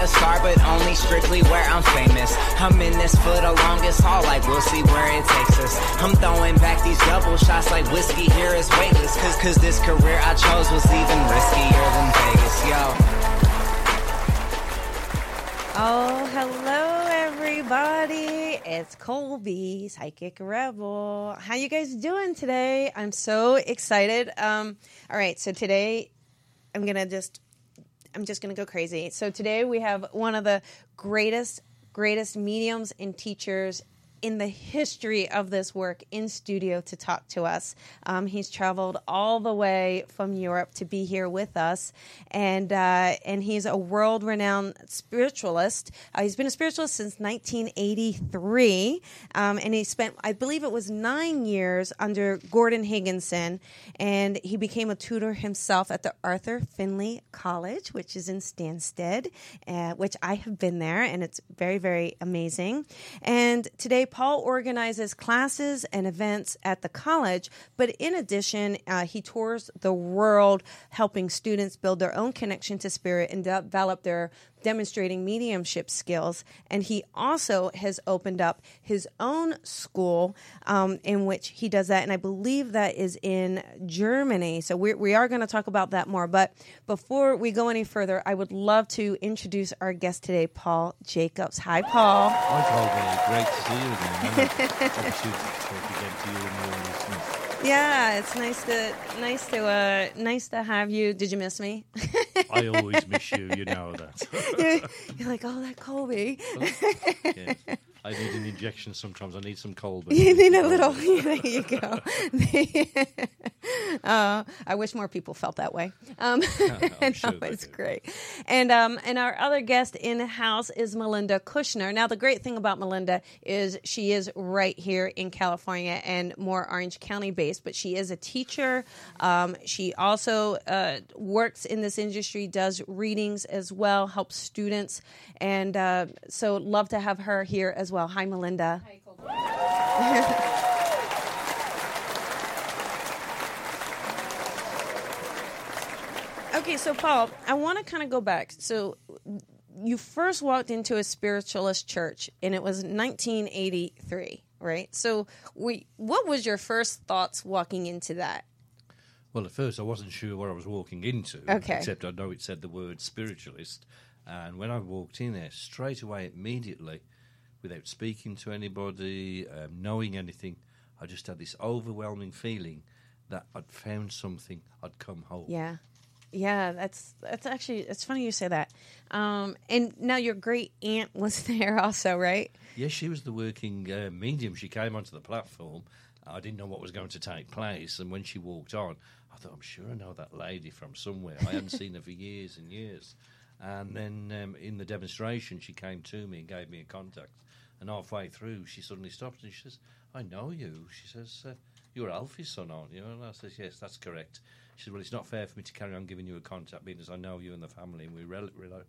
A star, but only strictly where I'm famous. I'm in this for the longest haul, like we'll see where it takes us. I'm throwing back these double shots like whiskey here is weightless. Cause, cause this career I chose was even riskier than Vegas, yo. Oh, hello everybody. It's Colby, Psychic Rebel. How you guys doing today? I'm so excited. Um, all right, so today I'm gonna just I'm just gonna go crazy. So today we have one of the greatest, greatest mediums and teachers in the history of this work in studio to talk to us. Um, he's traveled all the way from Europe to be here with us, and uh, and he's a world renowned spiritualist. Uh, he's been a spiritualist since 1983, um, and he spent, I believe, it was nine years under Gordon Higginson, and he became a tutor himself at the Arthur Findlay College, which is in Stansted, uh, which I have been there, and it's very, very amazing. And today, Paul organizes classes and events at the college, but in addition, uh, he tours the world helping students build their own connection to spirit and develop their demonstrating mediumship skills. And he also has opened up his own school um, in which he does that. And I believe that is in Germany. So we're, we are going to talk about that more. But before we go any further, I would love to introduce our guest today, Paul Jacobs. Hi, Paul. Hi, Colby. Great to see you again. Yeah, it's nice to nice to uh, nice to have you. Did you miss me? I always miss you, you know that. you're, you're like, oh, that Colby. Yeah. I need an injection sometimes. I need some cold. You need a little. There you go. uh, I wish more people felt that way. Um, I'm sure no, it's great. And um, and our other guest in house is Melinda Kushner. Now, the great thing about Melinda is she is right here in California and more Orange County based, but she is a teacher. Um, she also uh, works in this industry, does readings as well, helps students, and uh, so love to have her here as well. Hi, Melinda. Okay, so Paul, I want to kind of go back. So you first walked into a spiritualist church, and it was 1983, right? So we, what was your first thoughts walking into that? Well, at first I wasn't sure what I was walking into. Okay. Except I know it said the word spiritualist. And when I walked in there, straight away, immediately, without speaking to anybody, um, knowing anything, I just had this overwhelming feeling that I'd found something, I'd come home. Yeah, yeah, that's that's actually it's funny you say that. Um, and now your great aunt was there also, right? Yes, she was the working uh, medium. She came onto the platform. I didn't know what was going to take place, and when she walked on, I thought, "I'm sure I know that lady from somewhere." I hadn't seen her for years and years. And then um, in the demonstration, she came to me and gave me a contact. And halfway through, she suddenly stopped and she says, "I know you." She says, uh, "You're Alfie's son, aren't you?" And I says, "Yes, that's correct." She says, "Well, it's not fair for me to carry on giving you a contact, being as I know you and the family, and we're rel- rel-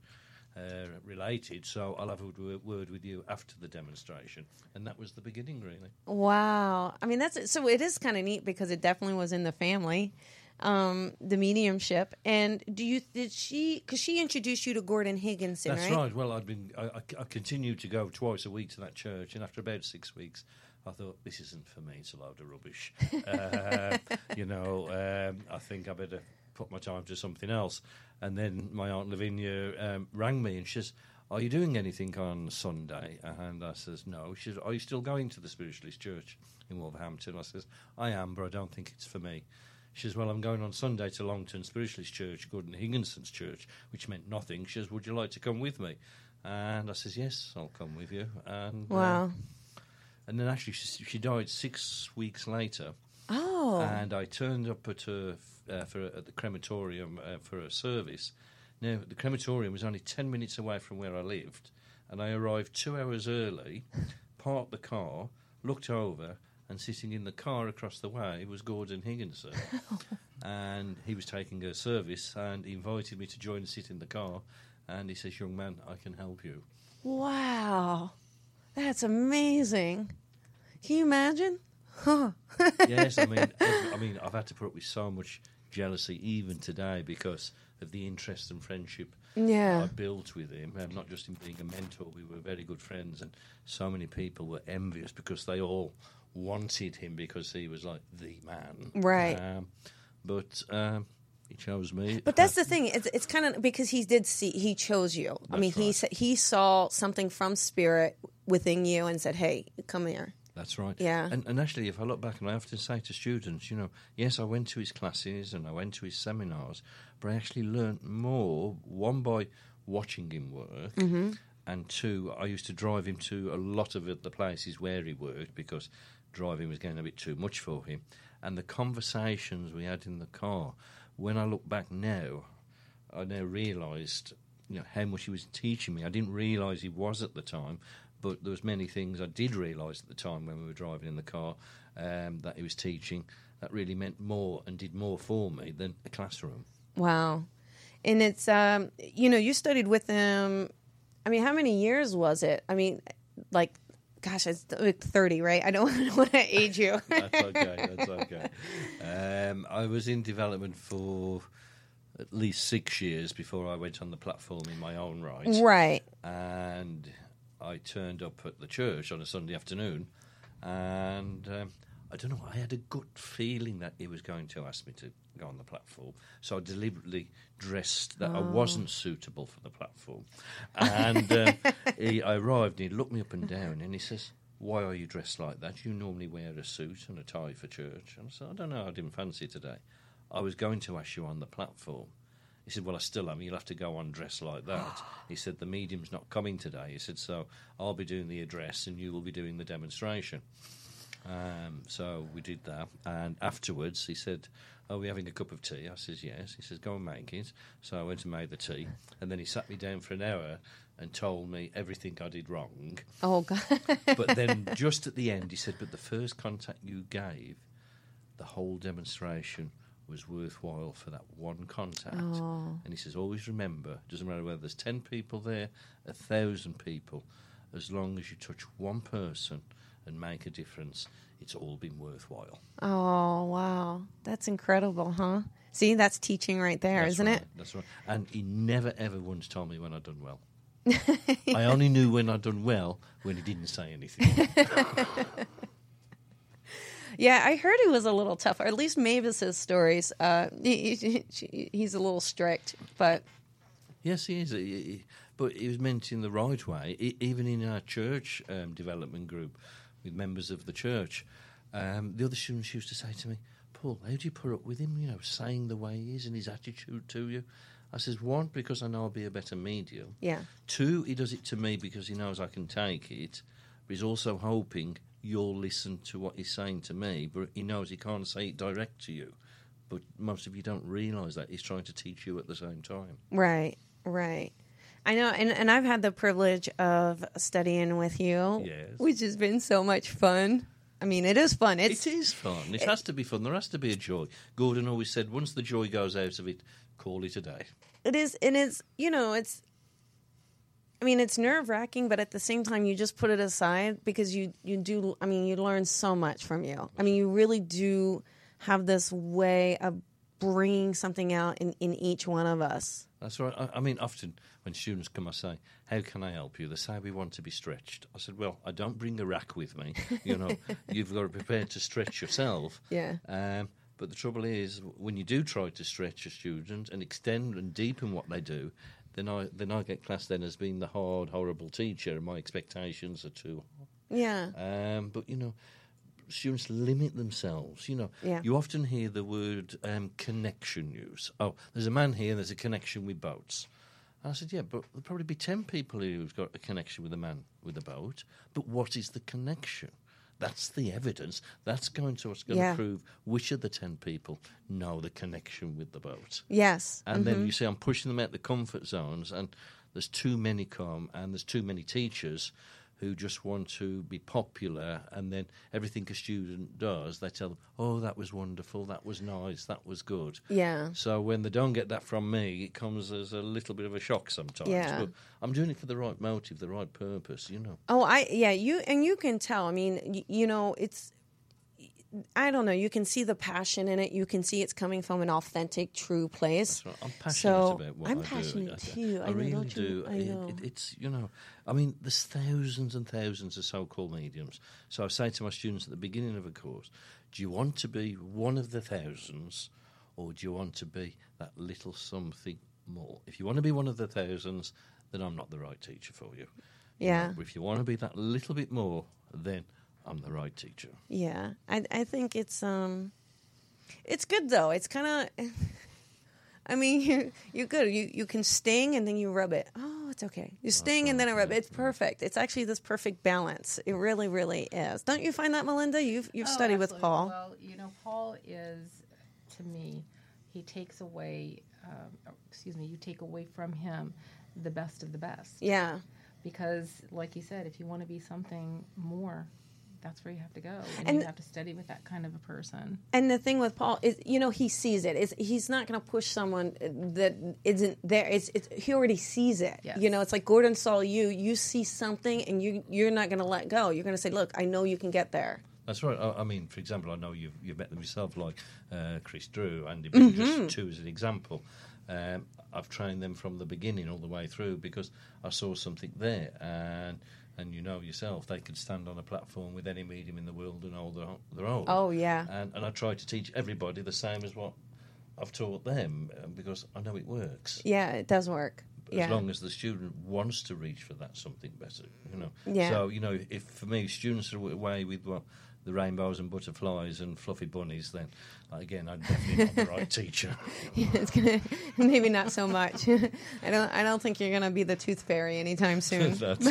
uh, related. So I'll have a word with you after the demonstration." And that was the beginning, really. Wow. I mean, that's so it is kind of neat because it definitely was in the family, um, the mediumship. And do you did she because she introduced you to Gordon Higginson, That's right? right. Well, I'd been I, I, I continued to go twice a week to that church, and after about six weeks, I thought this isn't for me. It's a load of rubbish. uh, you know, um, I think I better put my time to something else. And then my aunt Lavinia um, rang me, and she says. Are you doing anything on Sunday? And I says, No. She says, Are you still going to the Spiritualist Church in Wolverhampton? I says, I am, but I don't think it's for me. She says, Well, I'm going on Sunday to Longton Spiritualist Church, Gordon Higginson's church, which meant nothing. She says, Would you like to come with me? And I says, yes, I'll come with you. And uh, Wow. and then actually, she, she died six weeks later. Oh. And I turned up at her uh, for at the crematorium uh, for a service. Now the crematorium was only ten minutes away from where I lived, and I arrived two hours early, parked the car, looked over, and sitting in the car across the way was Gordon Higginson, and he was taking a service, and he invited me to join and sit in the car, and he says, "Young man, I can help you." Wow. That's amazing. Can you imagine? Huh. yes, I mean, I mean, I've had to put up with so much jealousy even today because of the interest and friendship Yeah. I built with him. Um, not just in being a mentor, we were very good friends, and so many people were envious because they all wanted him because he was like the man, Right. Um, but um, he chose me. But that's the thing. It's, it's kind of because he did see, he chose you. I mean, he right. sa- he saw something from spirit within you and said, "Hey, come here." That's right. Yeah. And, and actually, if I look back, and I often say to students, you know, yes, I went to his classes and I went to his seminars, but I actually learnt more, one, by watching him work, Mm-hmm. and two, I used to drive him to a lot of the places where he worked because driving was getting a bit too much for him. And the conversations we had in the car, when I look back now, I now realised you know how much he was teaching me. I didn't realise he was at the time, but there was many things I did realise at the time when we were driving in the car um, that he was teaching that really meant more and did more for me than a classroom. Wow. And it's um, you know, you studied with him. I mean, how many years was it? I mean, like, gosh, it's like thirty, right? I don't want to age you. That's okay. That's okay. Um, I was in development for at least six years before I went on the platform in my own right. right. and I turned up at the church on a Sunday afternoon, and um, I don't know. I had a gut feeling that he was going to ask me to go on the platform, so I deliberately dressed that I wasn't suitable for the platform. And um, he, I arrived, and he looked me up and down, and he says. Why are you dressed like that? You normally wear a suit and a tie for church. And I said, I don't know, I didn't fancy today. I was going to ask you on the platform. He said, Well, I still am. You'll have to go on dressed like that. he said, The medium's not coming today. He said, So I'll be doing the address and you will be doing the demonstration. Um, so we did that. And afterwards, he said, Are we having a cup of tea? I says, Yes. He says, Go and make it. So I went and made the tea. And then he sat me down for an hour and told me everything I did wrong. Oh God. But then just at the end, he said, But the first contact you gave, the whole demonstration was worthwhile for that one contact. And he says, Always remember, doesn't matter whether there's 10 people there, a thousand people, as long as you touch one person and make a difference, it's all been worthwhile. Oh wow, that's incredible, huh? See, that's teaching right there, not right, it? That's right. And he never ever once told me when I'd done well. I only knew when I'd done well when he didn't say anything. Yeah, I heard he was a little tough, or at least Mavis's stories. Uh, he, he- he's a little strict, but Yes, he is. He- he- But it was meant in the right way. Even in our church um, development group with members of the church, um, the other students used to say to me, Paul, how do you put up with him, you know, saying the way he is and his attitude to you? I says, one, because I know I'll be a better medium. yeah, Two, he does it to me because he knows I can take it. But he's also hoping you'll listen to what he's saying to me, but he knows he can't say it direct to you. But most of you don't realise that he's trying to teach you at the same time. right, right. I know, and, and I've had the privilege of studying with you, Yes. which has been so much fun. I mean, it is fun. It's It is fun. It has to be fun. There has to be a joy. Gordon always said, once the joy goes out of it, call it a day. it is and it's you know it's i mean it's nerve wracking but at the same time you just put it aside because you you do i mean you learn so much from you i mean you really do have this way of bringing something out in, in each one of us That's right. I, I mean, often when students come, I say, "How can I help you?" They say, "We want to be stretched." I said, "Well, I don't bring a rack with me. You know, you've got to prepare to stretch yourself." Yeah. Um, but the trouble is, when you do try to stretch a student and extend and deepen what they do, then I then I get classed then as being the hard, horrible teacher, and my expectations are too high. yeah Um, but you know, students limit themselves. You know, Yeah. you often hear the word um, connection used. Oh, there's a man here. There's a connection with boats. And I said, yeah, but there'll probably be 10 people who've got a connection with the man with the boat. But what is the connection? That's the evidence. That's going to what's going Yeah. to prove which of the 10 people know the connection with the boat. Yes. And then you see, I'm pushing them out the comfort zones, and there's too many come, and there's too many teachers who just want to be popular, and then everything a student does, they tell them, "Oh, that was wonderful, that was nice, that was good." Yeah. So when they don't get that from me, it comes as a little bit of a shock sometimes. Yeah. But I'm doing it for the right motive, the right purpose, you know. Oh, I yeah, you and you can tell. I mean, y- you know, it's I don't know. You can see the passion in it. You can see it's coming from an authentic, true place. So I'm passionate So, about what I'm I passionate I- too. I know, really you? I It- know. it- it's you know, I mean, there's thousands and thousands of so-called mediums. So I say to my students at the beginning of a course, do you want to be one of the thousands, or do you want to be that little something more? If you want to be one of the thousands, then I'm not the right teacher for you. You Yeah. know, if you want to be that little bit more, then I'm the right teacher. Yeah, I I think it's um, it's good though. It's kind of, I mean, you you're good. You you can sting and then you rub it. Oh, it's okay. You sting and then I rub it. It's perfect. It's actually this perfect balance. It really, really is. Don't you find that, Melinda? You've you've Oh, studied with. Paul. Well, you know, Paul is to me, he takes away. Um, excuse me, you take away from him the best of the best. Yeah, Because, like you said, if you want to be something more, that's where you have to go, and, And- you have to study with that kind of a person. and the thing with Paul is, you know, he sees it. It's, he's not going to push someone that isn't there. It's, it's he already sees it. Yes. You know, it's like Gordon saw you. You see something, and you you're not going to let go. You're going to say, "Look, I know you can get there." That's right. I, I mean, for example, I know you've, you've met them yourself, like uh, Chris Drew, Andy Byng, Mm-hmm. just two as an example. Um, I've trained them from the beginning all the way through because I saw something there, and and you know yourself, they could stand on a platform with any medium in the world and hold their, their own. Oh, yeah. And and I try to teach everybody the same as what I've taught them uh, because I know it works. Yeah, it does work. As yeah. long as the student wants to reach for that something better, you know. Yeah. So you know, if for me students are away with well, the rainbows and butterflies and fluffy bunnies, then again, I'm definitely not the right teacher. yeah, it's gonna maybe not so much. I don't. I don't think you're gonna be the tooth fairy anytime soon. That's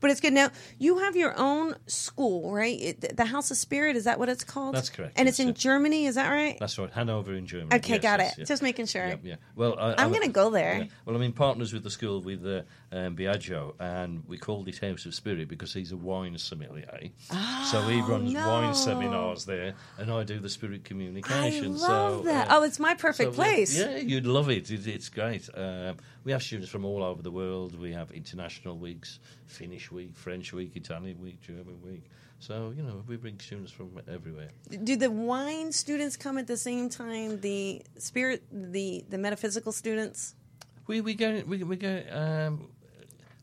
But it's good. Now you have your own school, right? It, the House of Spirit is that what it's called? That's correct, And it's in yeah. Germany. Is that right? That's right, Hanover in Germany. Okay, Yes, got yes, it. yeah. Just making sure. Yeah, yeah. Well, I, I'm gonna go there. yeah. Well, I mean, partners with the school with uh, um, Biagio, and we called it House of Spirit because he's a wine sommelier. so he runs Oh, no. wine seminars there, and I do the spirit communication. I love so, that. uh, oh, it's my perfect so we- place. Yeah, you'd love it. it it's great. Um, we have students from all over the world. We have international weeks, Finnish week, French week, Italian week, German week. So you know, we bring students from everywhere. Do the wine students come at the same time? The spirit, the the metaphysical students. We we get we we get um,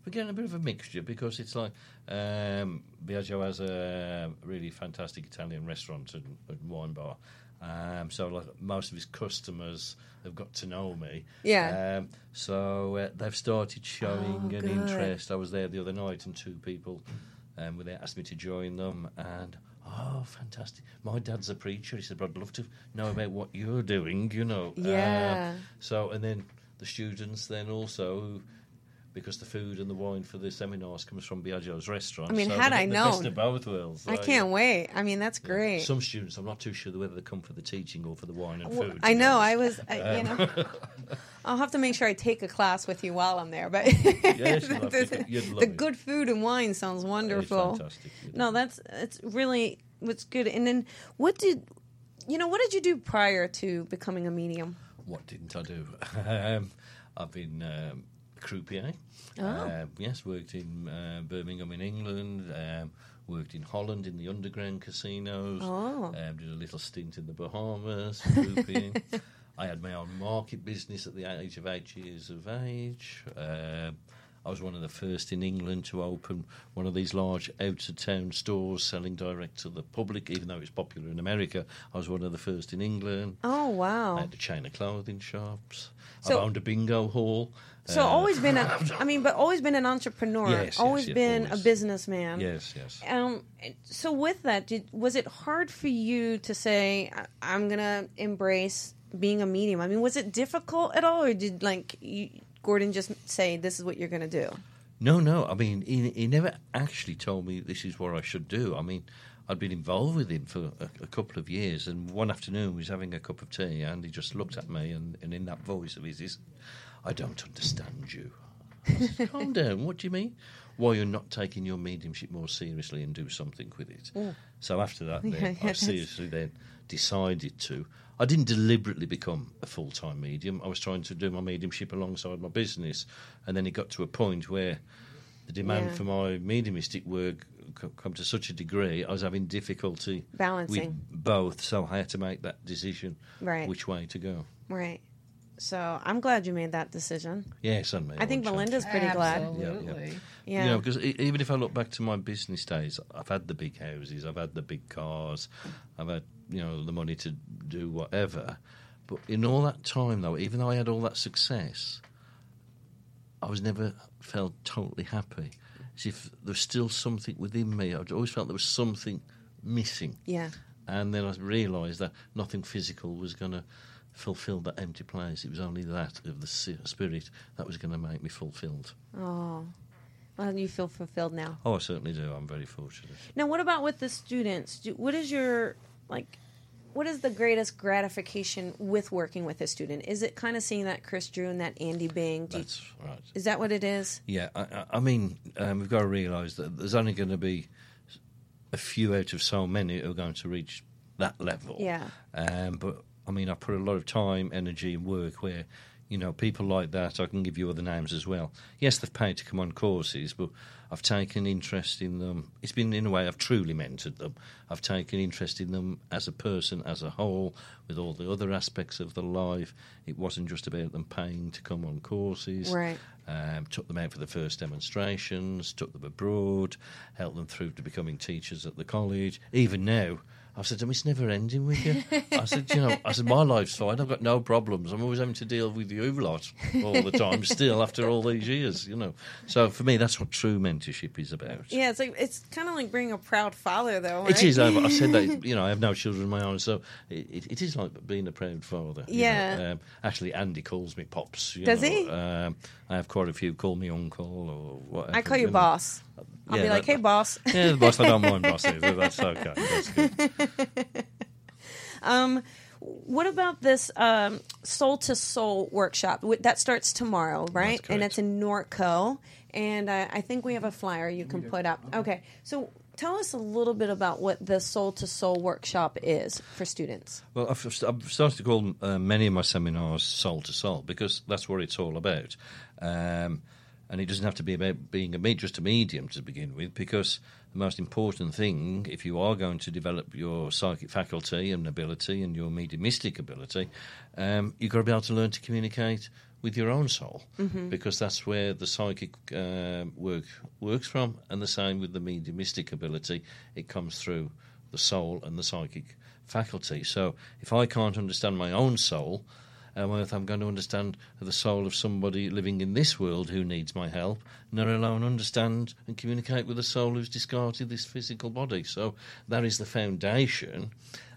we're getting a bit of a mixture because it's like um, Biagio has a really fantastic Italian restaurant and, and wine bar. Um, so like most of his customers have got to know me. Yeah. Um, so uh, they've started showing Oh, an good. interest. I was there the other night and two people um, were there asked me to join them and. Oh, fantastic! My dad's a preacher. He said, "But I'd love to know about what you're doing." You know, Um, Yeah. so, and then the students then also, because the food and the wine for the seminars comes from Biagio's restaurant. I mean, so had I the best known. of both worlds. I So, can't wait. I mean, that's great. Some students, I'm not too sure whether they come for the teaching or for the wine and Well, food. I know. I was, I, you know, I'll have to make sure I take a class with you while I'm there. But Yes, to- the, the good food and wine sounds wonderful. fantastic. You'd No, that's it's really what's good. And then what did you know? What did you do prior to becoming a medium? What didn't I do? um, I've been um, croupier. Oh. Uh, yes, worked in uh, Birmingham in England. Um, worked in Holland in the underground casinos. Oh. Um, did a little stint in the Bahamas, crouping. I had my own market business at the age of eight years of age. Um I was one of the first in England to open one of these large out of town stores selling direct to the public, even though it's popular in America. I was one of the first in England. Oh wow. I had a chain of clothing shops. So- I've owned a bingo hall. So Uh, always been a, I mean, but always been an entrepreneur. Yes, yes, always yes, been always. a businessman. Yes, yes. Um. So with that, did was it hard for you to say I- I'm gonna embrace being a medium? I mean, was it difficult at all, or did like you, Gordon just say this is what you're going to do? No, no. I mean, he, he never actually told me this is what I should do. I mean, I'd been involved with him for a, a couple of years, and one afternoon we was having a cup of tea, and he just looked at me, and, and in that voice of his, I don't understand you. I said, Calm down. What do you mean? Why you're not taking your mediumship more seriously and do something with it? So after that, then, Yeah, yeah, I seriously then decided to. I didn't deliberately become a full time medium. I was trying to do my mediumship alongside my business, and then it got to a point where the demand Yeah. for my mediumistic work co- come to such a degree, I was having difficulty Balancing. with both. So I had to make that decision, Right. which way to go. Right. So I'm glad you made that decision. Yes, and me. I think won't change. Melinda's pretty glad. Absolutely. Yeah. You know, because even if I look back to my business days, I've had the big houses, I've had the big cars, I've had you know the money to do whatever. But in all that time, though, even though I had all that success, I was never felt totally happy. As if there was still something within me. I always felt there was something missing. yeah. And then I realised that nothing physical was going to fulfil that empty place. It was only that of the spirit that was going to make me fulfilled. Oh. Well, you feel fulfilled now. Oh, I certainly do. I'm very fortunate. Now, what about with the students? Do, what is your like? What is the greatest gratification with working with a student? Is it kind of seeing that Chris Drew and that Andy Byng? Do you- That's right. is that what it is? Yeah, I, I- I mean, um, we've got to realise that there's only going to be a few out of so many who are going to reach that level. Yeah. Um, but I mean, I put a lot of time, energy, and work where, you know, people like that. I can give you other names as well. Yes, they've paid to come on courses, but I've taken interest in them. It's been in a way I've truly mentored them. I've taken interest in them as a person, as a whole, with all the other aspects of their life. It wasn't just about them paying to come on courses Right. um, took them out for the first demonstrations, took them abroad, helped them through to becoming teachers at the college. Even now, I've said it's never ending with you. I said, you know, I said, my life's fine. I've got no problems. I'm always having to deal with you lot all the time still after all these years, you know. So for me, that's what true mentorship is about. Yeah, it's like it's kind of like being a proud father, though. It right? is. I've, I've said that. You know, I have no children of my own, so it, it, it is like being a proud father. you Yeah. know. Um, actually, Andy calls me pops. you Does know. he? Um, I have quite a few call me uncle or whatever. I call you know. boss. I'll Yeah, be like, that- "Hey, boss." Yeah, the boss. I don't mind boss. That's okay. That's good. What about this um, soul to soul workshop? That starts tomorrow, right? That's and it's in Norco. And uh, I think we have a flyer you can put up. Okay, so tell us a little bit about what the soul to soul workshop is for students. Well, I've, I've started to call uh, many of my seminars soul to soul because that's what it's all about. Um, and it doesn't have to be about being a just a medium to begin with, because the most important thing, if you are going to develop your psychic faculty and ability and your mediumistic ability, um, you've got to be able to learn to communicate with your own soul, because that's where the psychic um work works from, and the same with the mediumistic ability, it comes through the soul and the psychic faculty. So if I can't understand my own soul, um, if I'm going to understand the soul of somebody living in this world who needs my help, not alone understand and communicate with the soul who's discarded this physical body. So that is the foundation.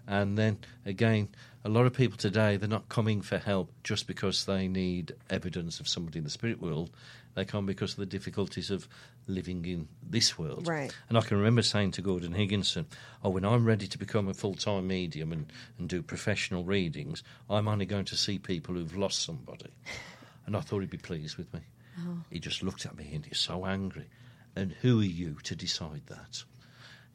And then again, a lot of people today they're not coming for help just because they need evidence of somebody in the spirit world. They come because of the difficulties of living in this world. Right. And I can remember saying to Gordon Higginson, "Oh, when I'm ready to become a full-time medium and, and do professional readings, I'm only going to see people who've lost somebody." And I thought he'd be pleased with me. Oh. He just looked at me and he's so angry. And who are you to decide that?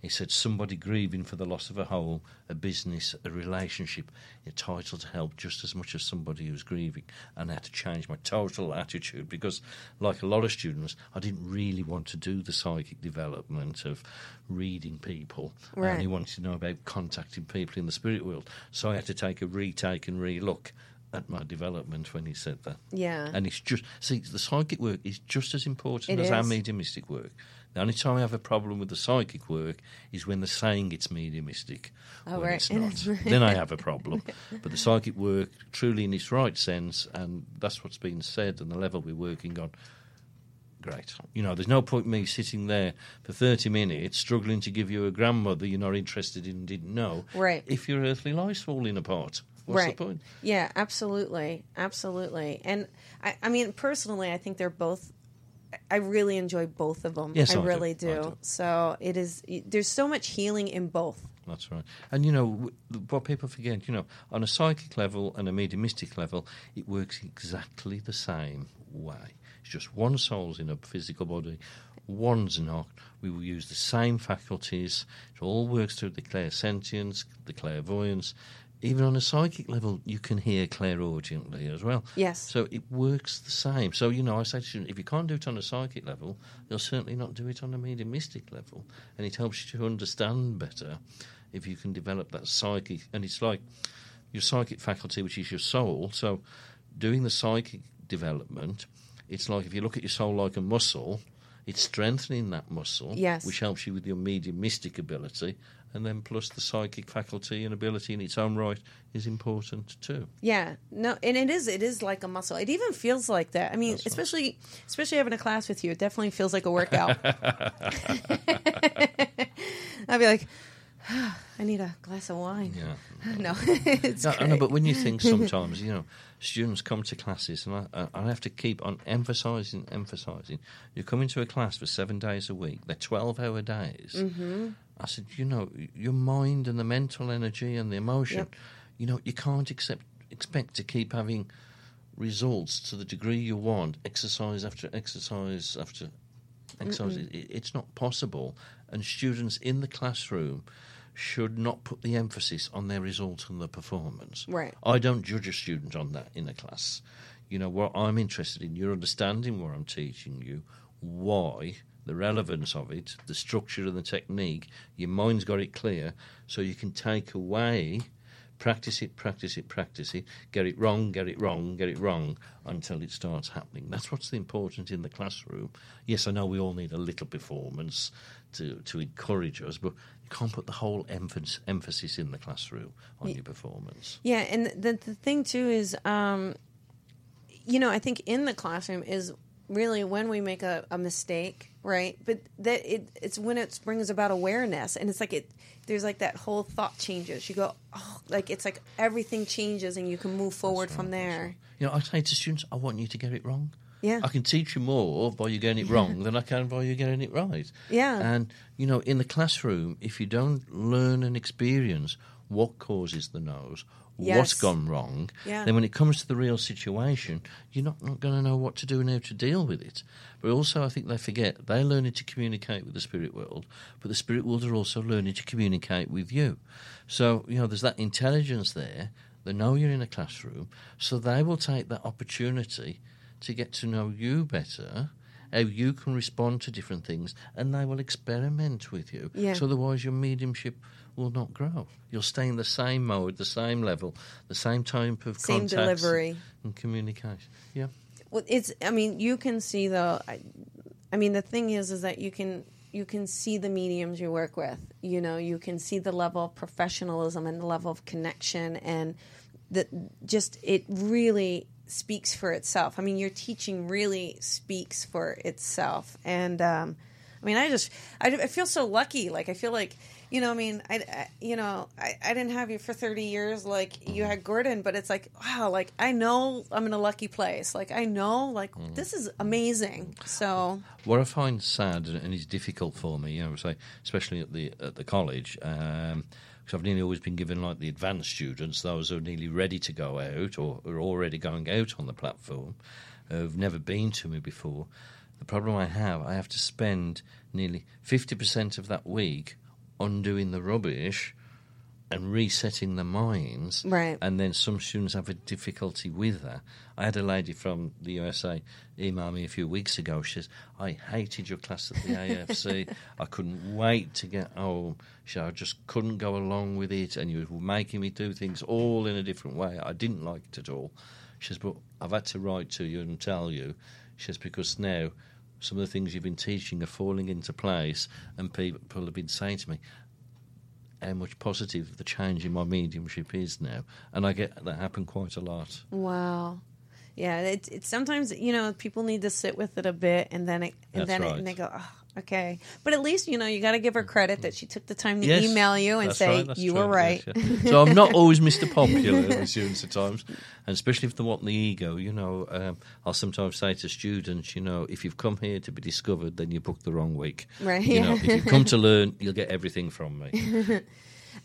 He said, somebody grieving for the loss of a home, a business, a relationship, entitled to help just as much as somebody who's grieving. And I had to change my total attitude because, like a lot of students, I didn't really want to do the psychic development of reading people. I Right. only wanted to know about contacting people in the spirit world. So I had to take a retake and re look at my development when he said that. Yeah. And it's just, see, the psychic work is just as important It as our mediumistic work. The only time I have a problem with the psychic work is when they're saying it's mediumistic Oh, when right. it's not. then I have a problem. But the psychic work, truly in its right sense, and that's what's been said, and the level we're working on. Great. You know, there's no point me sitting there for 30 minutes struggling to give you a grandmother you're not interested in and didn't know Right. if your earthly life's falling apart. What's right. the point? Yeah, absolutely, absolutely. And I, I mean, personally, I think they're both. I really enjoy both of them. Yes, I I do. really oh, I do. do. So it is. There's so much healing in both. That's right. And you know what people forget. You know, on a psychic level and a mediumistic level, it works exactly the same way. It's just one soul's in a physical body, one's not. We will use the same faculties. It all works through the clairsentience, the clairvoyance. Even on a psychic level, you can hear clairaudiently as well. Yes. So it works the same. So, you know, I say to students, if you can't do it on a psychic level, you'll certainly not do it on a mediumistic level. And it helps you to understand better if you can develop that psychic. And it's like your psychic faculty, which is your soul. So, doing the psychic development, it's like if you look at your soul like a muscle, it's strengthening that muscle, Yes. which helps you with your mediumistic ability. And then, plus the psychic faculty and ability in its own right is important too. Yeah, no, and it is. It is like a muscle. It even feels like that. I mean, That's right. especially especially having a class with you, it definitely feels like a workout. I'd be like, I need a glass of wine. Yeah. No, it's No, know, but when you think sometimes, you know, students come to classes, and I, I- have to keep on emphasising, emphasising. You come into a class for seven days a week; they're twelve-hour days. Mm-hmm. I said, you know, your mind and the mental energy and the emotion, Yep. you know, you can't accept, expect to keep having results to the degree you want, exercise after exercise after exercise. It, it's not possible, and students in the classroom should not put the emphasis on their result and the performance. Right. I don't judge a student on that in a class. You know, what I'm interested in, you're understanding what I'm teaching you, why, the relevance of it, the structure and the technique. Your mind's got it clear, so you can take away, practice it, practice it, practice it, get it wrong, get it wrong, get it wrong until it starts happening. That's what's important in the classroom. Yes, I know we all need a little performance to, to encourage us, but you can't put the whole emphasis, emphasis in the classroom on your performance. Yeah, and the the thing too is, um, you know, I think in the classroom is really when we make a, a mistake, right? But that it it's when it brings about awareness, and it's like it. There's like that whole thought changes. You go, oh, like it's like everything changes, and you can move forward from there. You know, I say to students, I want you to get it wrong. Yeah. I can teach you more by you getting it wrong than I can by you getting it right. Yeah. And, you know, in the classroom, if you don't learn and experience what causes the nose, Yes. what's gone wrong, Yeah. then when it comes to the real situation, you're not, not going to know what to do and how to deal with it. But also, I think they forget they're learning to communicate with the spirit world, but the spirit world are also learning to communicate with you. So, you know, there's that intelligence there. They know you're in a classroom, so they will take that opportunity to get to know you better, how you can respond to different things, and they will experiment with you. Yeah. So otherwise, your mediumship will not grow. You'll stay in the same mode, the same level, the same type of Same delivery. and communication. Yeah. Well, it's. I mean, you can see though. I, I mean, the thing is, is that you can you can see the mediums you work with. You know, you can see the level of professionalism and the level of connection, and that just it really speaks for itself. I mean, your teaching really speaks for itself, and um, I mean, I just I, I feel so lucky. Like I feel like you know, I mean, I, I you know, I, I didn't have you for thirty years like you had Gordon, but it's like wow, like I know I'm in a lucky place. Like I know, like this is amazing. So What I find sad and, is difficult for me, you know, say, especially at the at the college, because I've nearly always been given like the advanced students, those who are nearly ready to go out or are already going out on the platform, who've never been to me before. The problem I have, I have to spend nearly fifty percent of that week undoing the rubbish and resetting the minds. Right. And then some students have a difficulty with that. I had a lady from the USA email me a few weeks ago. She says, I hated your class at the AFC. I couldn't wait to get home. She I just couldn't go along with it. And you were making me do things all in a different way. I didn't like it at all. She says, but I've had to write to you and tell you. She says, because now some of the things you've been teaching are falling into place and people have been saying to me, how much positive the change in my mediumship is now, and I get that happen quite a lot. wow, yeah, it's it's sometimes you know people need to sit with it a bit, and then it and That's then it, and they go, oh, Okay, but at least you know you got to give her credit that she took the time to Yes, email you and that's say right, that's you true, were right. yes, yeah. so I'm not always Mr. Popular with students at times, and especially if they want the ego. You know, um, I'll sometimes say to students, you know, if you've come here to be discovered, then you booked the wrong week. Right, You know, yeah. if you've come to learn, you'll get everything from me.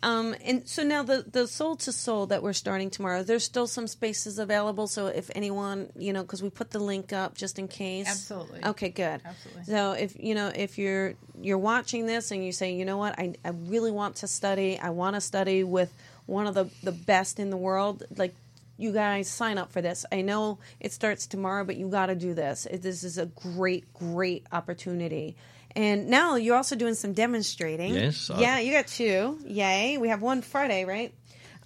Um, and so now the the soul to soul that we're starting tomorrow, there's still some spaces available. So if anyone, you know, because we put the link up just in case. Absolutely. Okay, good. Absolutely. So if you know if you're you're watching this and you say, you know what, I I really want to study. I want to study with one of the the best in the world. Like you guys sign up for this. I know it starts tomorrow, but you got to do this. This is a great great opportunity. And now you're also doing some demonstrating. Yes, I- Yeah, you got two. Yay. We have one Friday, right?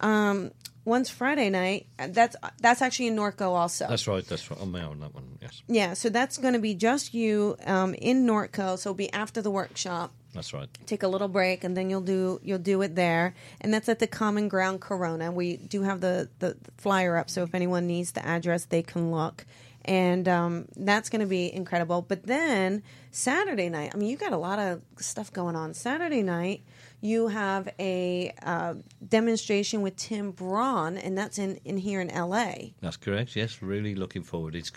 Um, one's Friday night. That's that's actually in Norco also. That's right. That's right. On my own, that one. Yes, yeah, so that's going to be just you um, in Norco. So it'll be after the workshop. that's right. Take a little break, and then you'll do you'll do it there, and that's at the Common Ground Corona. We do have the the flyer up, so if anyone needs the address, they can look. And um, that's going to be incredible. But then Saturday night, I mean, you got a lot of stuff going on. Saturday night, you have a uh, demonstration with Tim Braun, and that's in, in here in LA. That's correct. Yes, really looking forward. It's.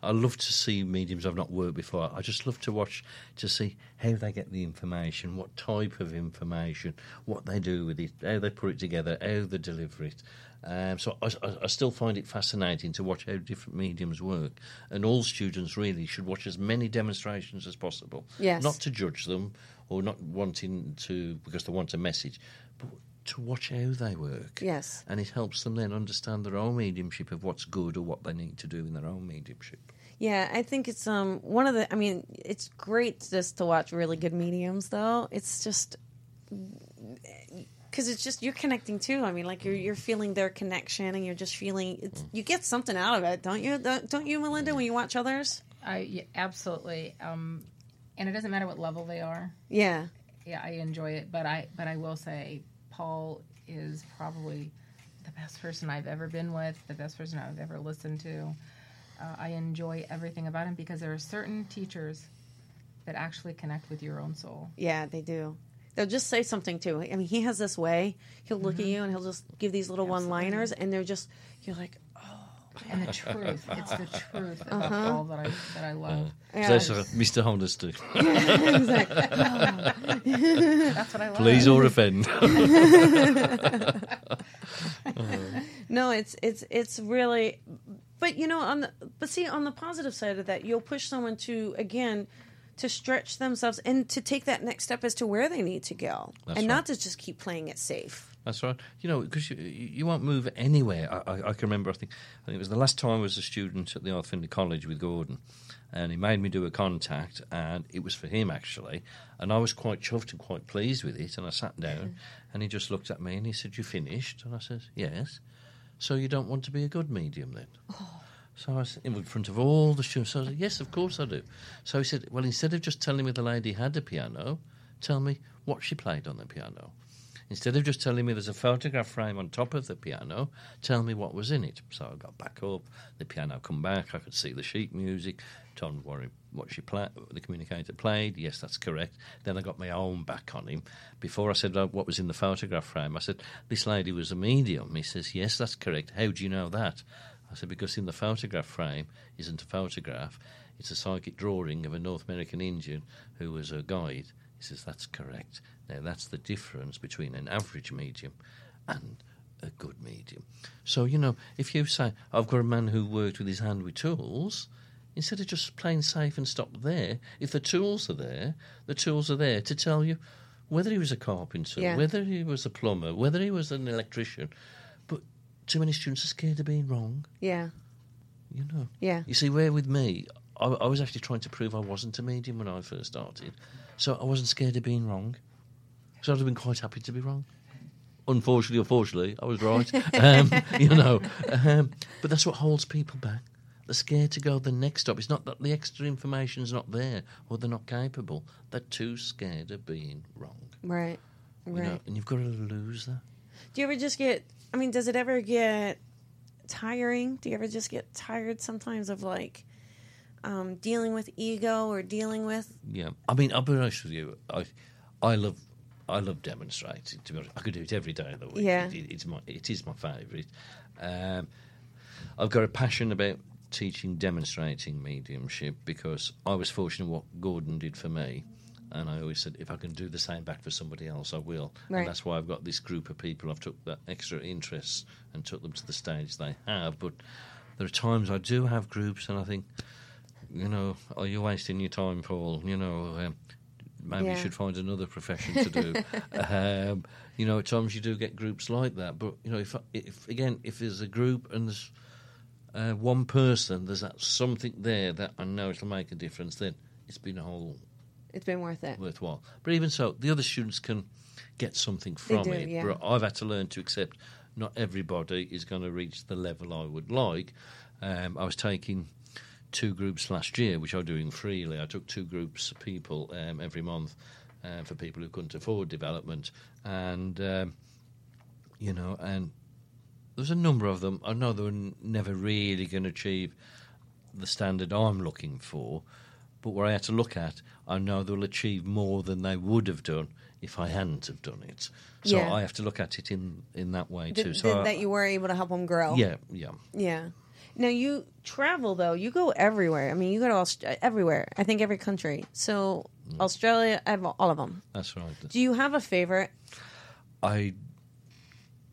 I love to see mediums I've not worked before. I just love to watch to see how they get the information, what type of information, what they do with it, how they put it together, how they deliver it. Um, so I, I, still find it fascinating to watch how different mediums work, and all students really should watch as many demonstrations as possible. Yes. Not to judge them or not wanting to because they want a message, but to watch how they work Yes. and it helps them then understand their own mediumship of what's good or what they need to do in their own mediumship. Yeah, I think it's um one of the. I mean, it's great just to watch really good mediums, though. It's just because it's just you're connecting too. I mean, like you're you're feeling their connection, and you're just feeling it's, you get something out of it, don't you? Don't don't you, Melinda, when you watch others? I yeah, absolutely. Um, and it doesn't matter what level they are. Yeah, Yeah, I enjoy it, but I but I will say Paul is probably the best person I've ever been with, the best person I've ever listened to. Uh, I enjoy everything about him because there are certain teachers that actually connect with your own soul. yeah, they do. They'll just say something too. I mean, he has this way. He'll look at you and he'll just give these little one-liners, and they're just you're like, oh. And the truth, it's the truth about Paul that I that I love. yeah. That's what Mr. He's like, That's what I love. Please or offend. No, it's it's it's really, but you know, on the but see on the positive side of that, you'll push someone to again to stretch themselves and to take that next step as to where they need to go, That's and not to just keep playing it safe. That's right. You know, because you, you won't move anywhere. I, I, I can remember, I think, I think it was the last time I was a student at the Arthur Findlay College with Gordon, and he made me do a contact, and it was for him actually, and I was quite chuffed and quite pleased with it, and I sat down, and he just looked at me and he said, "You finished?" And I said, "Yes." So you don't want to be a good medium then? Oh. So I was in front of all the students. So I said, "Yes, of course I do." So he said, "Well, instead of just telling me the lady had a piano, tell me what she played on the piano." Instead of just telling me there's a photograph frame on top of the piano, tell me what was in it. So I got back up, the piano come back, I could see the sheet music, told him what, she played, the communicator played. Yes, that's correct. Then I got my own back on him. Before I said uh, what was in the photograph frame, I said, This lady was a medium. He says, Yes, that's correct. How do you know that? I said, Because in the photograph frame isn't a photograph, it's a psychic drawing of a North American Indian who was a guide. He says, That's correct. Now, that's the difference between an average medium and a good medium. So, you know, if you say, I've got a man who worked with his hand with tools, instead of just playing safe and stop there, if the tools are there, the tools are there to tell you whether he was a carpenter, Yeah. whether he was a plumber, whether he was an electrician. Too many students are scared of being wrong, Yeah, you know. yeah, You see, where with me, I, I was actually trying to prove I wasn't a medium when I first started, so I wasn't scared of being wrong. So I'd have been quite happy to be wrong. Unfortunately, or fortunately, I was right. um, you know, um, but that's what holds people back. They're scared to go the next stop. It's not that the extra information's not there or they're not capable. They're too scared of being wrong. right, You right. know, and you've got to lose that. Do you ever just get? I mean, does it ever get tiring? Do you ever just get tired sometimes of like, um, dealing with ego or dealing with Yeah, I mean, I'll be honest with you. I, I love, I love demonstrating. To be honest, I could do it every day of the week. Yeah. it, it's my, it is my favourite. Um, I've got a passion about teaching demonstrating mediumship because I was fortunate what Gordon did for me. And I always said, if I can do the same back for somebody else, I will. Right. And that's why I've got this group of people. I've took that extra interest and took them to the stage they have. But there are times I do have groups, and I think, you know, are you wasting your time, Paul? You know, um, maybe Yeah. you should find another profession to do. um, you know, at times you do get groups like that. But you know, if, if again, if there's a group and there's uh, one person, there's that something there that I know it'll make a difference. Then it's been a whole it's been worth it. worthwhile. But even so, the other students can get something from do, it. yeah. But I've had to learn to accept not everybody is going to reach the level I would like. Um, I was taking two groups last year, which I'm doing freely. I took two groups of people um, every month uh, for people who couldn't afford development, and um, you know, and there's a number of them. I know they were n- never really going to achieve the standard I'm looking for, but where I had to look at, I know they'll achieve more than they would have done if I hadn't have done it. So Yeah. I have to look at it in, in that way too. th- So I- that you were able to help them grow. yeah, yeah, Yeah. Now you travel though. You go everywhere. I mean, you go to Aust- everywhere. I think every country. So Mm. Australia, all of them. that's right. Do you have a favorite? I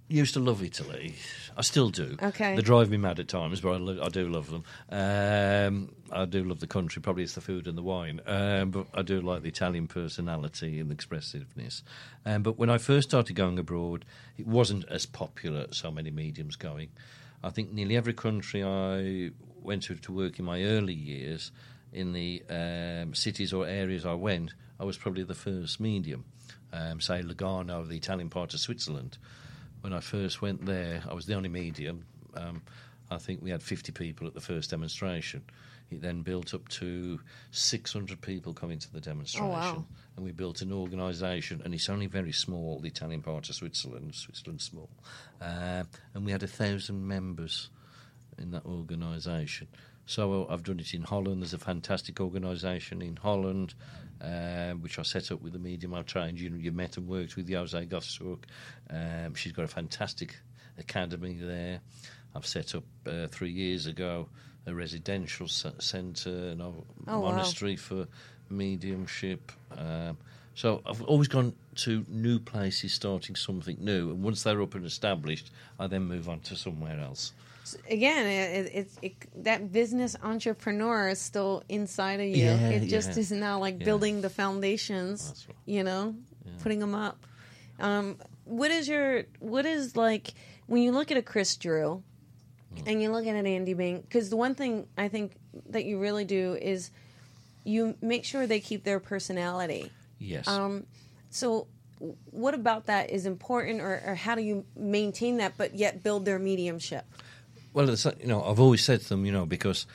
used to love Italy. I still do. Okay. They drive me mad at times, but I, lo- I do love them. Um, I do love the country. Probably it's the food and the wine, um, but I do like the Italian personality and expressiveness. Um, but when I first started going abroad, it wasn't as popular. So many mediums going. I think nearly every country I went to to work in my early years, in the um, cities or areas I went, I was probably the first medium. Um, say Lugano, the Italian part of Switzerland when I first went there, I was the only medium. Um, I think we had 50 people at the first demonstration. It then built up to 600 people coming to the demonstration. Oh, wow. And we built an organisation, and it's only very small, the Italian part of Switzerland, Switzerland's small. Uh, and we had a thousand members in that organisation. So uh, I've done it in Holland. There's a fantastic organisation in Holland, uh, which I set up with the medium I trained. You know, you met and worked with Jose Gossuk. Um, she's got a fantastic academy there. I've set up uh, three years ago a residential centre and a Oh, wow. monastery for mediumship. Um, so I've always gone to new places, starting something new, and once they're up and established, I then move on to somewhere else. Again, it, it, it, that business entrepreneur is still inside of you. Yeah, it just yeah. is now like Yeah. building the foundations. Right. You know, putting them up. Um, what is your what is like when you look at a Chris Drew Hmm. and you look at an Andy Byng? Because the one thing I think that you really do is you make sure they keep their personality. Yes. Um, so, what about that is important, or, or how do you maintain that, but yet build their mediumship? Well, you know, I've always said to them, you know, because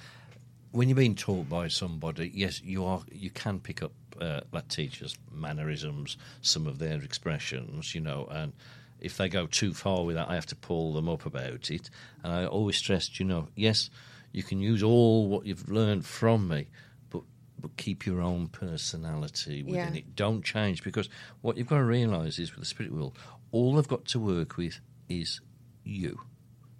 when you're being taught by somebody, yes, you are, you can pick up uh, that teacher's mannerisms, some of their expressions, you know, and if they go too far with that, I have to pull them up about it. And I always stressed, you know, yes, you can use all what you've learned from me, but but keep your own personality within Yeah. it. Don't change because what you've got to realise is with the spirit world, all they've got to work with is you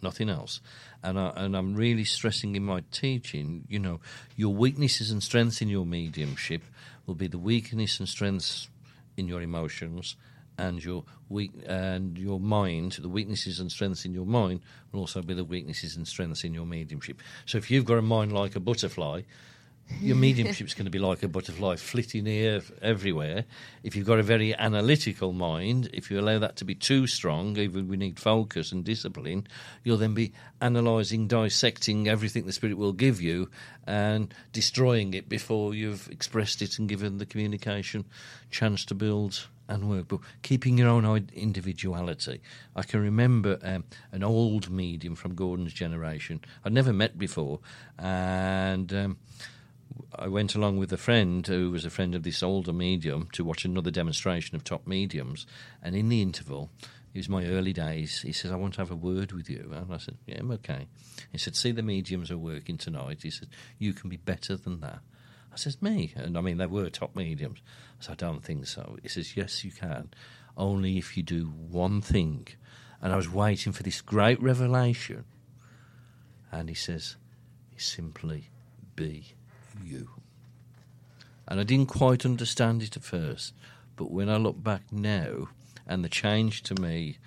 nothing else. And I, and I'm really stressing in my teaching, you know, your weaknesses and strengths in your mediumship will be the weakness and strengths in your emotions and your weak and your mind the weaknesses and strengths in your mind will also be the weaknesses and strengths in your mediumship so if you've got a mind like a butterfly your mediumship's going to be like a butterfly flitting here everywhere. If you've got a very analytical mind, if you allow that to be too strong, even we need focus and discipline, you'll then be analysing, dissecting everything the spirit will give you and destroying it before you've expressed it and given the communication chance to build and work. But keeping your own individuality. I can remember um, an old medium from Gordon's generation I'd never met before, and um, I went along with a friend who was a friend of this older medium to watch another demonstration of top mediums. And in the interval, it was my early days. He says, I want to have a word with you. And I said, Yeah, I'm okay. He said, See, the mediums are working tonight. He said, You can be better than that. I says, Me? And I mean, they were top mediums. I said, I don't think so. He says, Yes, you can. Only if you do one thing. And I was waiting for this great revelation. And he says, Simply be you. And I didn't quite understand it at first. But when I look back now, and the change to me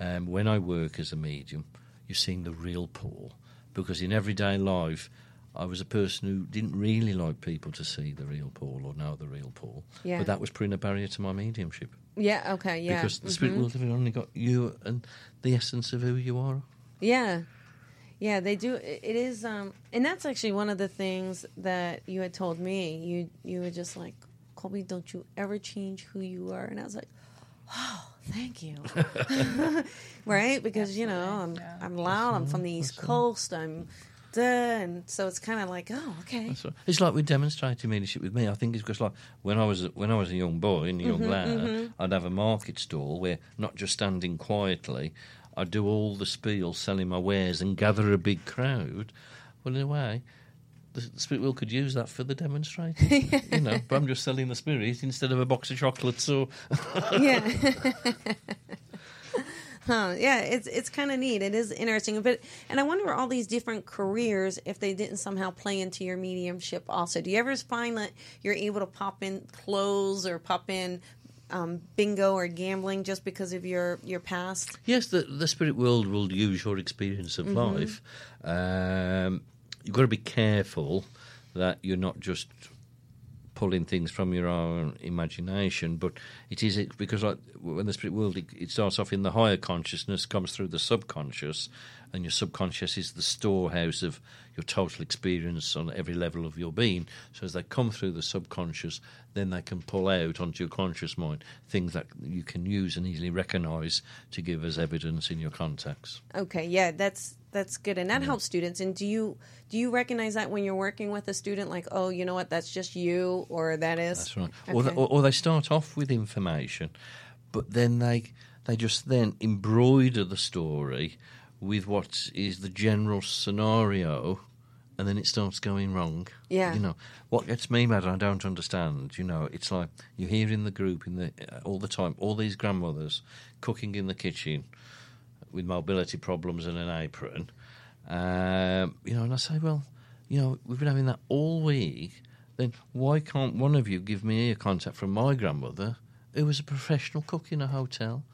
um, when I work as a medium, you're seeing the real Paul. Because in everyday life, I was a person who didn't really like people to see the real Paul or know the real Paul. Yeah. But that was putting a barrier to my mediumship. Yeah. Okay. Yeah. Because the spirit world have only got you and the essence of who you are. Yeah. Yeah, they do. It it is, um, and that's actually one of the things that you had told me. You you were just like, Colby, don't you ever change who you are? And I was like, oh, thank you. right? Because you know, I'm yeah. I'm loud. I'm from the East Coast. I'm, duh, and so it's kind of like, oh, okay. So it's like with demonstrating leadership with me. I think it's because like when I was a- when I was a young boy and a young lad, I'd have a market stall where not just standing quietly, I'd do all the spiel, selling my wares, and gather a big crowd. Well, in a way, the, spirit wheel could use that for the demonstrating, you know. But I'm just selling the spirit instead of a box of chocolates So yeah. huh. Yeah, it's it's kind of neat. It is interesting, but and I wonder all these different careers if they didn't somehow play into your mediumship. Also, do you ever find that you're able to pop in clothes or pop in um, bingo or gambling just because of your your past? Yes, the the spirit world will use your experience of life. Um, you've got to be careful that you're not just pulling things from your own imagination, but it is it because like when the spirit world it, it starts off in the higher consciousness, comes through the subconscious, and your subconscious is the storehouse of your total experience on every level of your being. So as they come through the subconscious, then they can pull out onto your conscious mind things that you can use and easily recognise to give as evidence in your contacts. Okay, yeah, that's that's good, and that helps students. And do you do you recognize that when you're working with a student, like, oh, you know what, that's just you, or that is That's right. Or, Okay. or, or they start off with information, but then they they just then embroider the story with what is the general scenario, and then it starts going wrong. Yeah. You know what gets me mad? I don't understand. You know, it's like you hear in the group in the uh, all the time all these grandmothers cooking in the kitchen with mobility problems and an apron. Um, you know, and I say, well, you know, we've been having that all week. Then why can't one of you give me a contact from my grandmother, who was a professional cook in a hotel,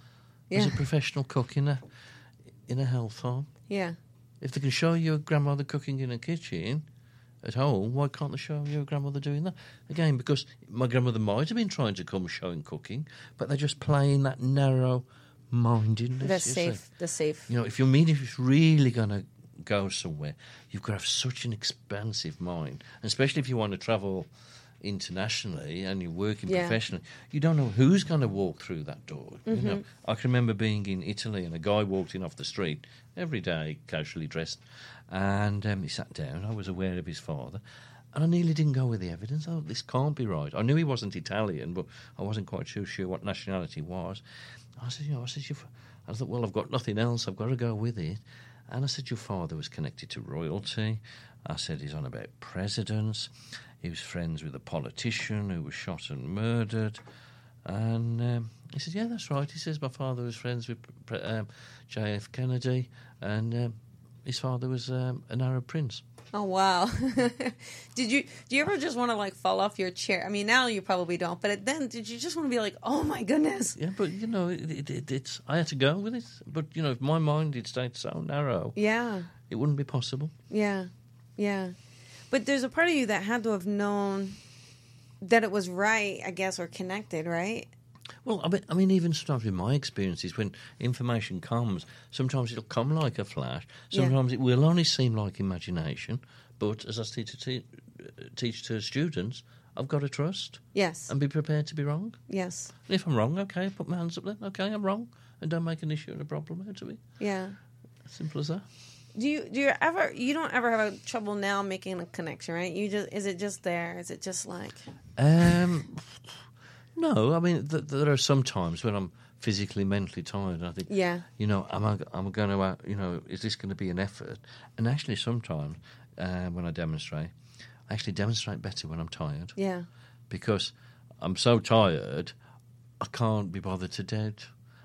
was a professional cook in a in a health home? yeah, If they can show you a grandmother cooking in a kitchen at home, why can't they show you a grandmother doing that? Again, because my grandmother might have been trying to come showing cooking, but they're just playing that narrow mindedness. the you see. safe, the safe. You know, if your medium is really going to go somewhere, you've got to have such an expansive mind, and especially if you want to travel internationally and you're working Yeah. professionally, you don't know who's going to walk through that door. You know, Mm-hmm. I can remember being in Italy and a guy walked in off the street every day, casually dressed, and um, he sat down. I was aware of his father. And I nearly didn't go with the evidence. Oh, this can't be right. I knew he wasn't Italian, but I wasn't quite sure, sure what nationality was. I said, you know, I said, "Your fa-" I thought, well, I've got nothing else. I've got to go with it. And I said, your father was connected to royalty. I said, he's on about presidents. He was friends with a politician who was shot and murdered. And um, he said, yeah, that's right. He says, my father was friends with um, J.F. Kennedy, and um, his father was um, an Arab prince. Oh wow! did you do you ever just want to like fall off your chair? I mean, now you probably don't, but then did you just want to be like, oh my goodness? Yeah, but you know, it, it, it, it's I had to go with it. But you know, if my mind had stayed so narrow, Yeah, it wouldn't be possible. yeah, yeah. But there's a part of you that had to have known that it was right, I guess, or connected, right? Well, I mean, I mean, even sometimes in my experiences, when information comes, sometimes it'll come like a flash. Yeah. Sometimes it will only seem like imagination. But as I teach to, te- teach to students, I've got to trust Yes, and be prepared to be wrong. yes, And if I'm wrong, okay, put my hands up then. Okay, I'm wrong, and don't make an issue and a problem out of it. yeah. Simple as that. Do you do you ever you don't ever have a trouble now making a connection, right? You just is it just there? Is it just like Um, no, I mean th- there are some times when I'm physically, mentally tired. I think, Yeah. you know, am I am I going to, uh, you know, is this going to be an effort? And actually, sometimes uh, when I demonstrate, I actually demonstrate better when I'm tired yeah. because I'm so tired, I can't be bothered to dead.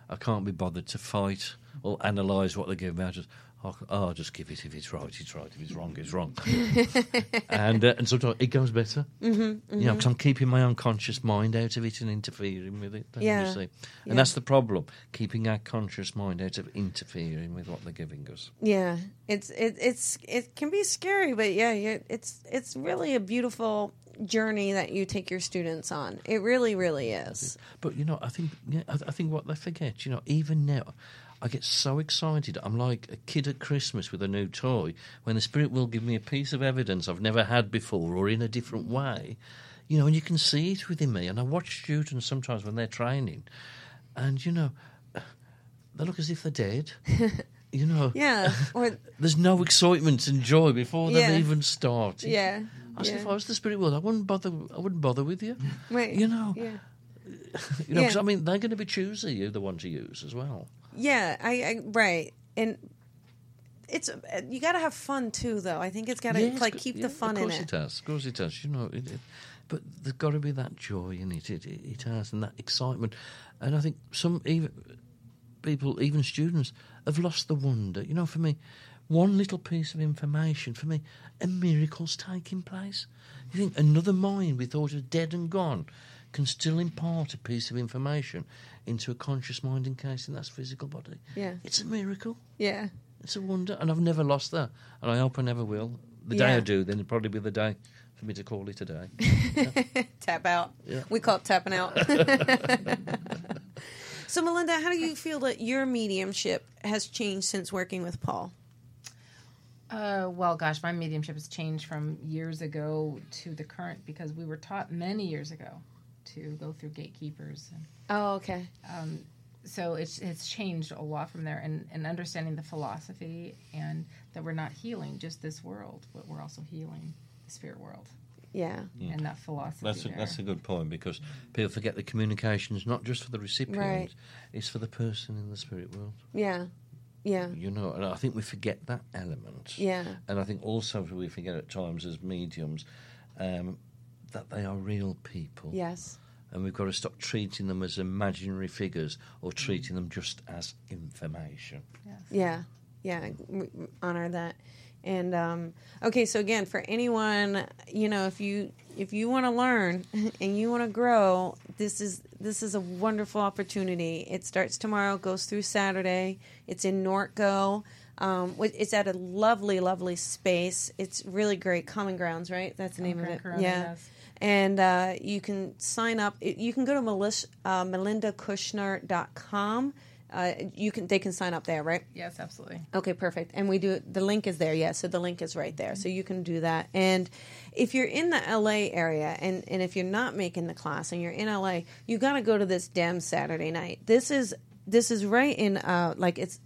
I can't be bothered to fight or analyse what they give me. I just, oh, oh, I'll just give it. If it's right, it's right. If it's wrong, it's wrong. and uh, and sometimes it goes better. Mm-hmm, You know, because I'm keeping my unconscious mind out of it and interfering with it. Yeah? And yeah. that's the problem: keeping our conscious mind out of interfering with what they're giving us. Yeah, it's it, it's it can be scary, but yeah, it's it's really a beautiful journey that you take your students on. It really, really is. But you know, I think yeah, I, I think what they forget, you know, even now, I get so excited. I'm like a kid at Christmas with a new toy. When the spirit will give me a piece of evidence I've never had before, or in a different way, you know, and you can see it within me. And I watch students sometimes when they're training, and you know, they look as if they're dead. you know, Yeah, or there's no excitement and joy before they've even started. yeah, I said, yeah. if I was the spirit world, I wouldn't bother. I wouldn't bother with you. Right. You know, Yeah. you know, Yeah. because I mean, they're going to be choosy. You're the one to use as well. Yeah, I, I right, and it's you got to have fun too, though. I think it's got to like keep yeah, the fun of in course it. it has. Of course it has. You know, it, it, but there's got to be that joy in it. It, it. it has, and that excitement. And I think some even people, even students, have lost the wonder. You know, for me, one little piece of information, for me, a miracle's taking place. You think another mind we thought was dead and gone can still impart a piece of information into a conscious mind encasing that's physical body. Yeah. It's a miracle. Yeah, It's a wonder, and I've never lost that, and I hope I never will. The day Yeah. I do, then it'll probably be the day for me to call it a day. tap out. Yeah. We call it tapping out. so, Melinda, how do you feel that your mediumship has changed since working with Paul? Uh, well, gosh, my mediumship has changed from years ago to the current because we were taught many years ago to go through gatekeepers. And Oh, okay. so it's it's changed a lot from there, and, and understanding the philosophy and that we're not healing just this world, but we're also healing the spirit world Yeah. and that philosophy. That's a, there. that's a good point because people forget the communication is not just for the recipient; Right. it's for the person in the spirit world. Yeah. Yeah. You know, and I think we forget that element. Yeah. and I think also we forget at times as mediums um, that they are real people. Yes. and we've got to stop treating them as imaginary figures or treating them just as information. Yeah, yeah, we- we honor that. And um, okay, so again, for anyone, you know, if you if you want to learn and you want to grow, this is this is a wonderful opportunity. It starts tomorrow, goes through Saturday. It's in Norco. Um, it's at a lovely, lovely space. It's really great. Common Grounds, right? That's the name of it. Ground, yeah. yes. And uh, you can sign up. You can go to Melis- uh, melindakushner.com. Uh, you can they can sign up there, right? Yes, absolutely. Okay, perfect. And we do the link is there, yeah. So the link is right there. So you can do that. And if you're in the LA area and, and if you're not making the class and you're in LA, you gotta go to this damn Saturday night. This is this is right in uh like it's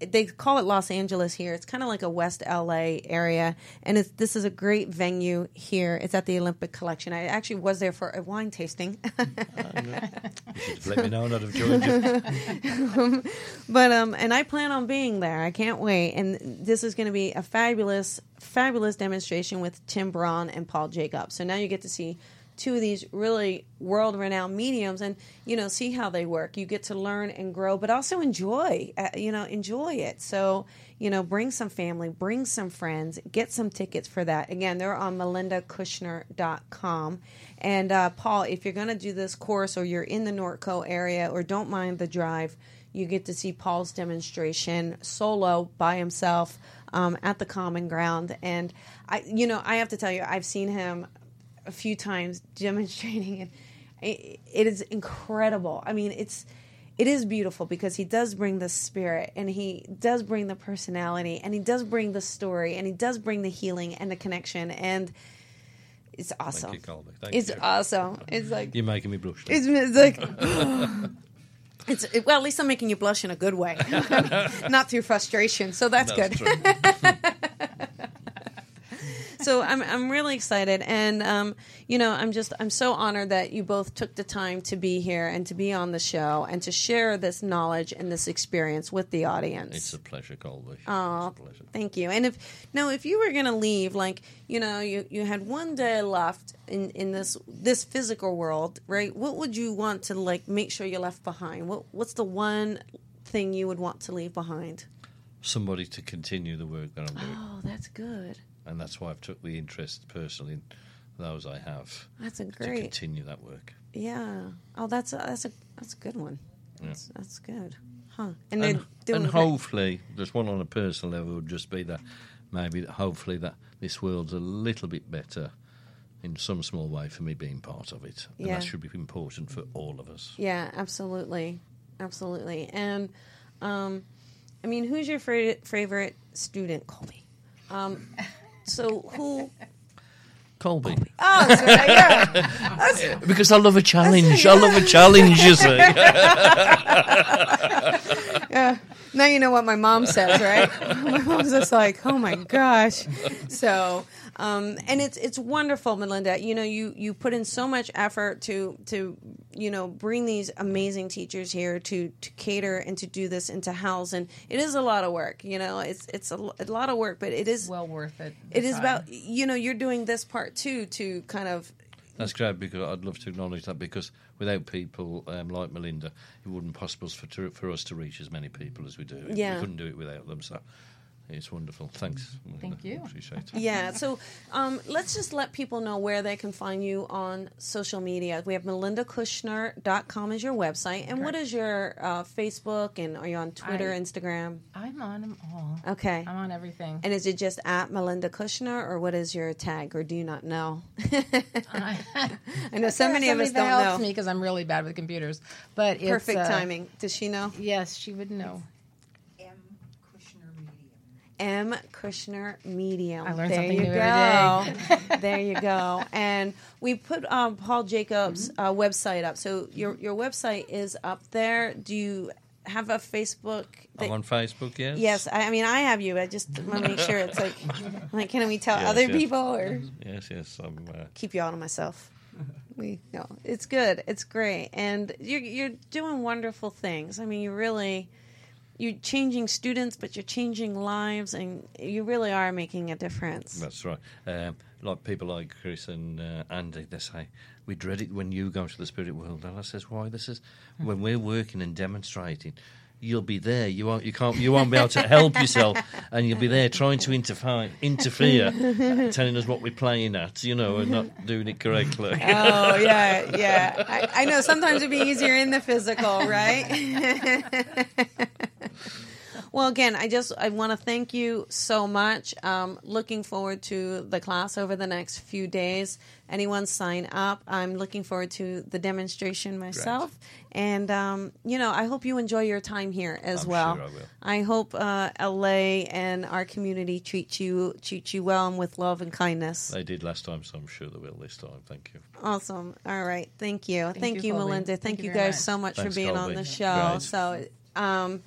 they call it Los Angeles here. It's kind of like a West LA area, and it's this is a great venue here. It's at the Olympic Collection. I actually was there for a wine tasting. Let me know, I'd have joined you. But um, and I plan on being there. I can't wait. And this is going to be a fabulous, fabulous demonstration with Tim Braun and Paul Jacobs. So now you get to see two of these really world-renowned mediums, and you know, see how they work. You get to learn and grow, but also enjoy. Uh, you know, enjoy it. So you know, bring some family, bring some friends, get some tickets for that. Again, they're on melindakushner.com. And uh, Paul, if you're going to do this course or you're in the Norco area or don't mind the drive, you get to see Paul's demonstration solo by himself um, at the Common Ground. And I, you know, I have to tell you, I've seen him a few times demonstrating, and it, it is incredible. I mean, it's it is beautiful because he does bring the spirit and he does bring the personality and he does bring the story and he does bring the healing and the connection and it's awesome. Thank you, Colby. Thank it's you. awesome. It's like You're making me blush. it's, it's like It's it, well, at least I'm making you blush in a good way, not through frustration. So that's, That's good. So I'm I'm really excited, and um, you know, I'm just I'm so honored that you both took the time to be here and to be on the show and to share this knowledge and this experience with the audience. It's a pleasure, Colby. A pleasure. Thank you. And if no, if you were gonna leave, like you know, you you had one day left in in this this physical world, right? What would you want to like make sure you left behind? What what's the one thing you would want to leave behind? Somebody to continue the work that I'm doing. Oh, that's good. And that's why I've took the interest personally in those I have That's a to great. continue that work. Yeah. Oh, that's a, that's a that's a good one. Yeah. That's that's good. Huh. And And, and hopefully, there's one on a personal level would just be that maybe that hopefully that this world's a little bit better in some small way for me being part of it, and Yeah. that should be important for all of us. Yeah, absolutely, absolutely. And um, I mean, who's your favorite favorite student, Colby? Um, so who? Colby, Oh, so, yeah. because I love a challenge. I love a challenge. You see. Now you know what my mom says, right? my mom's just like, "Oh my gosh!" So, um, and it's it's wonderful, Melinda. You know, you you put in so much effort to to you know bring these amazing teachers here to to cater and to do this and to house, and it is a lot of work. You know, it's it's a, a lot of work, but it is well worth it. it the is time. about you know you're doing this part too to kind of That's great because I'd love to acknowledge that because without people um, like Melinda, it wouldn't be possible for to, for us to reach as many people as we do. Yeah. We couldn't do it without them. So it's wonderful. Thanks. Thank you. Appreciate it. Yeah. So um, let's just let people know where they can find you on social media. We have melindakushner.com as your website. And what is your uh, Facebook? And are you on Twitter, I- Instagram? I'm on them all. Okay. I'm on everything. And is it just at Melinda Kushner or what is your tag? Or do you not know? I know so many of us Somebody that don't helps know. me because I'm really bad with computers. But it's, Perfect uh, timing. Does she know? Yes, she would know. M. Kushner Medium. M. Kushner Medium. I learn there something you new go. every there you go. And we put um, Paul Jacobs' Mm-hmm. uh, website up. So your your website is up there. Do you have a Facebook? that- I'm on Facebook, yes. yes, I, I mean I have you. I just want to make sure it's like like can we tell Yes, other yes. people or Yes, yes. I'm. Uh, keep you all to myself? We no, it's good. It's great, and you're you're doing wonderful things. I mean, you really you're changing students, but you're changing lives, and you really are making a difference. That's right. Um, like people like Chris and uh, Andy, they say we dread it when you go to the spirit world, and I says, why? This is when we're working and demonstrating. You'll be there. You won't. You can't. You won't be able to help yourself, and you'll be there trying to interfere, interfere, telling us what we're playing at. You know, and not doing it correctly. Oh yeah, yeah. I, I know. Sometimes it'd be easier in the physical, right? well, again, I just I want to thank you so much. Um, looking forward to the class over the next few days. Anyone sign up? I'm looking forward to the demonstration myself, and um, you know, I hope you enjoy your time here as I'm well. sure I will. I hope uh, LA and our community treat you treat you well and with love and kindness. They did last time, so I'm sure they will this time. Thank you. Awesome. All right. Thank you. Thank, you, you, Melinda. Thank, Thank you you guys so much Thanks, for being on the show. Great. So, um,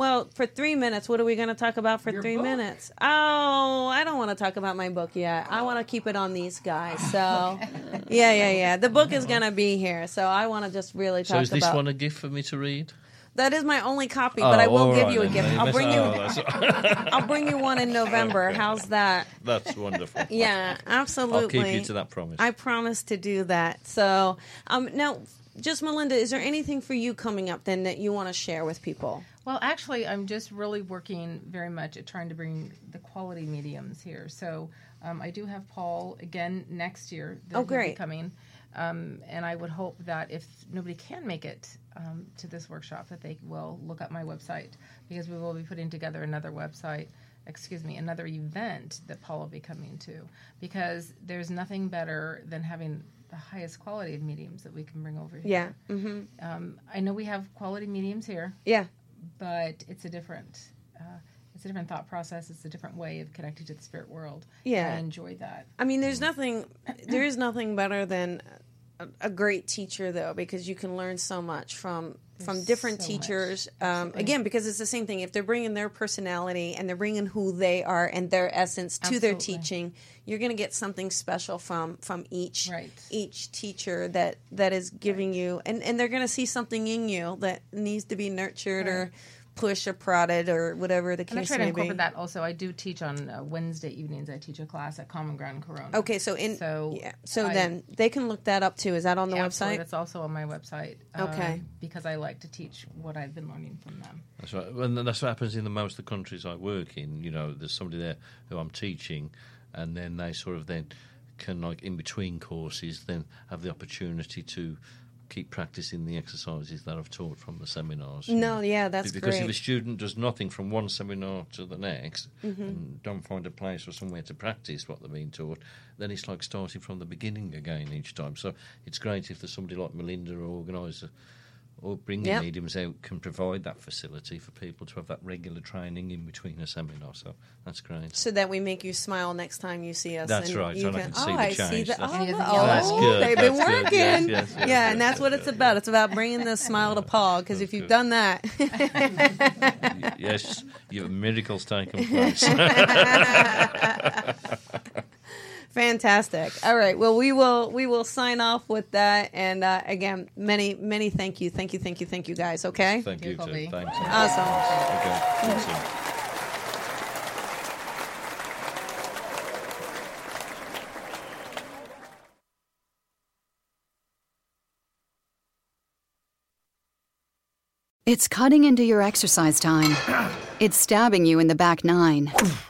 well, for three minutes, what are we going to talk about for Your three book. minutes? Oh, I don't want to talk about my book yet. I want to keep it on these guys. So, yeah, yeah, yeah. The book is going to be here. So, I want to just really So talk is this about one a gift for me to read? that. Is my only copy, but I Oh, will all give right you a gift. I'll bring you. oh, I'll bring you one in November. How's that? that's wonderful. Yeah, absolutely. I'll keep you to that promise. I promise to do that. So, um, now, just Melinda, is there anything for you coming up then that you want to share with people? Well, actually, I'm just really working very much at trying to bring the quality mediums here. So um, I do have Paul again next year. that Oh, great. coming, um, and I would hope that if nobody can make it um, to this workshop, that they will look up my website because we will be putting together another website. Excuse me, another event that Paul will be coming to because there's nothing better than having the highest quality of mediums that we can bring over here. Yeah. hmm Um, I know we have quality mediums here Yeah. But it's a different uh, it's a different thought process. It's a different way of connecting to the spirit world. Yeah. and i enjoy that. I mean, there's nothing, there is nothing better than a, a great teacher though because you can learn so much from from different so teachers. Um, again, because it's the same thing. If they're bringing their personality and they're bringing who they are and their essence to their teaching, you're going to get something special from from each Right. each teacher that that is giving you, and and they're going to see something in you that needs to be nurtured or pushed or prodded or whatever the case And I case try to may be. incorporate that also. I do teach on uh, Wednesday evenings. I teach a class at Common Ground Corona. Okay, so in So yeah, so I- then they can look that up too. Is that on the Absolutely, website? That's also on my website. uh, Okay. because I like to teach what I've been learning from them. That's right. And that's what happens in the most of the countries I work in. You know, there's somebody there who I'm teaching, and then they sort of then can, like, in between courses, then have the opportunity to keep practicing the exercises that I've taught from the seminars. No, know. yeah, that's because great. if a student does nothing from one seminar to the next Mm-hmm. and don't find a place or somewhere to practice what they're being taught, then it's like starting from the beginning again each time. So it's great if there's somebody like Melinda or organiser or bringing Yep. mediums out can provide that facility for people to have that regular training in between a seminar. So that's great. so that we make you smile next time you see us. That's and right, You and I can, can see oh, the I see change. that. That's- Oh, oh, that's good. they've been good. working. Yes, yes, yes, yeah, and that's what it's about. It's about bringing the smile to Paul. Because if you've done that, yes, your miracles taken place. fantastic. All right. Well, we will we will sign off with that. And uh, again, many many thank you, thank you, thank you, thank you, guys. Okay. Thank you, you, too. Thanks. Awesome. Okay. Awesome. It's cutting into your exercise time. It's stabbing you in the back nine.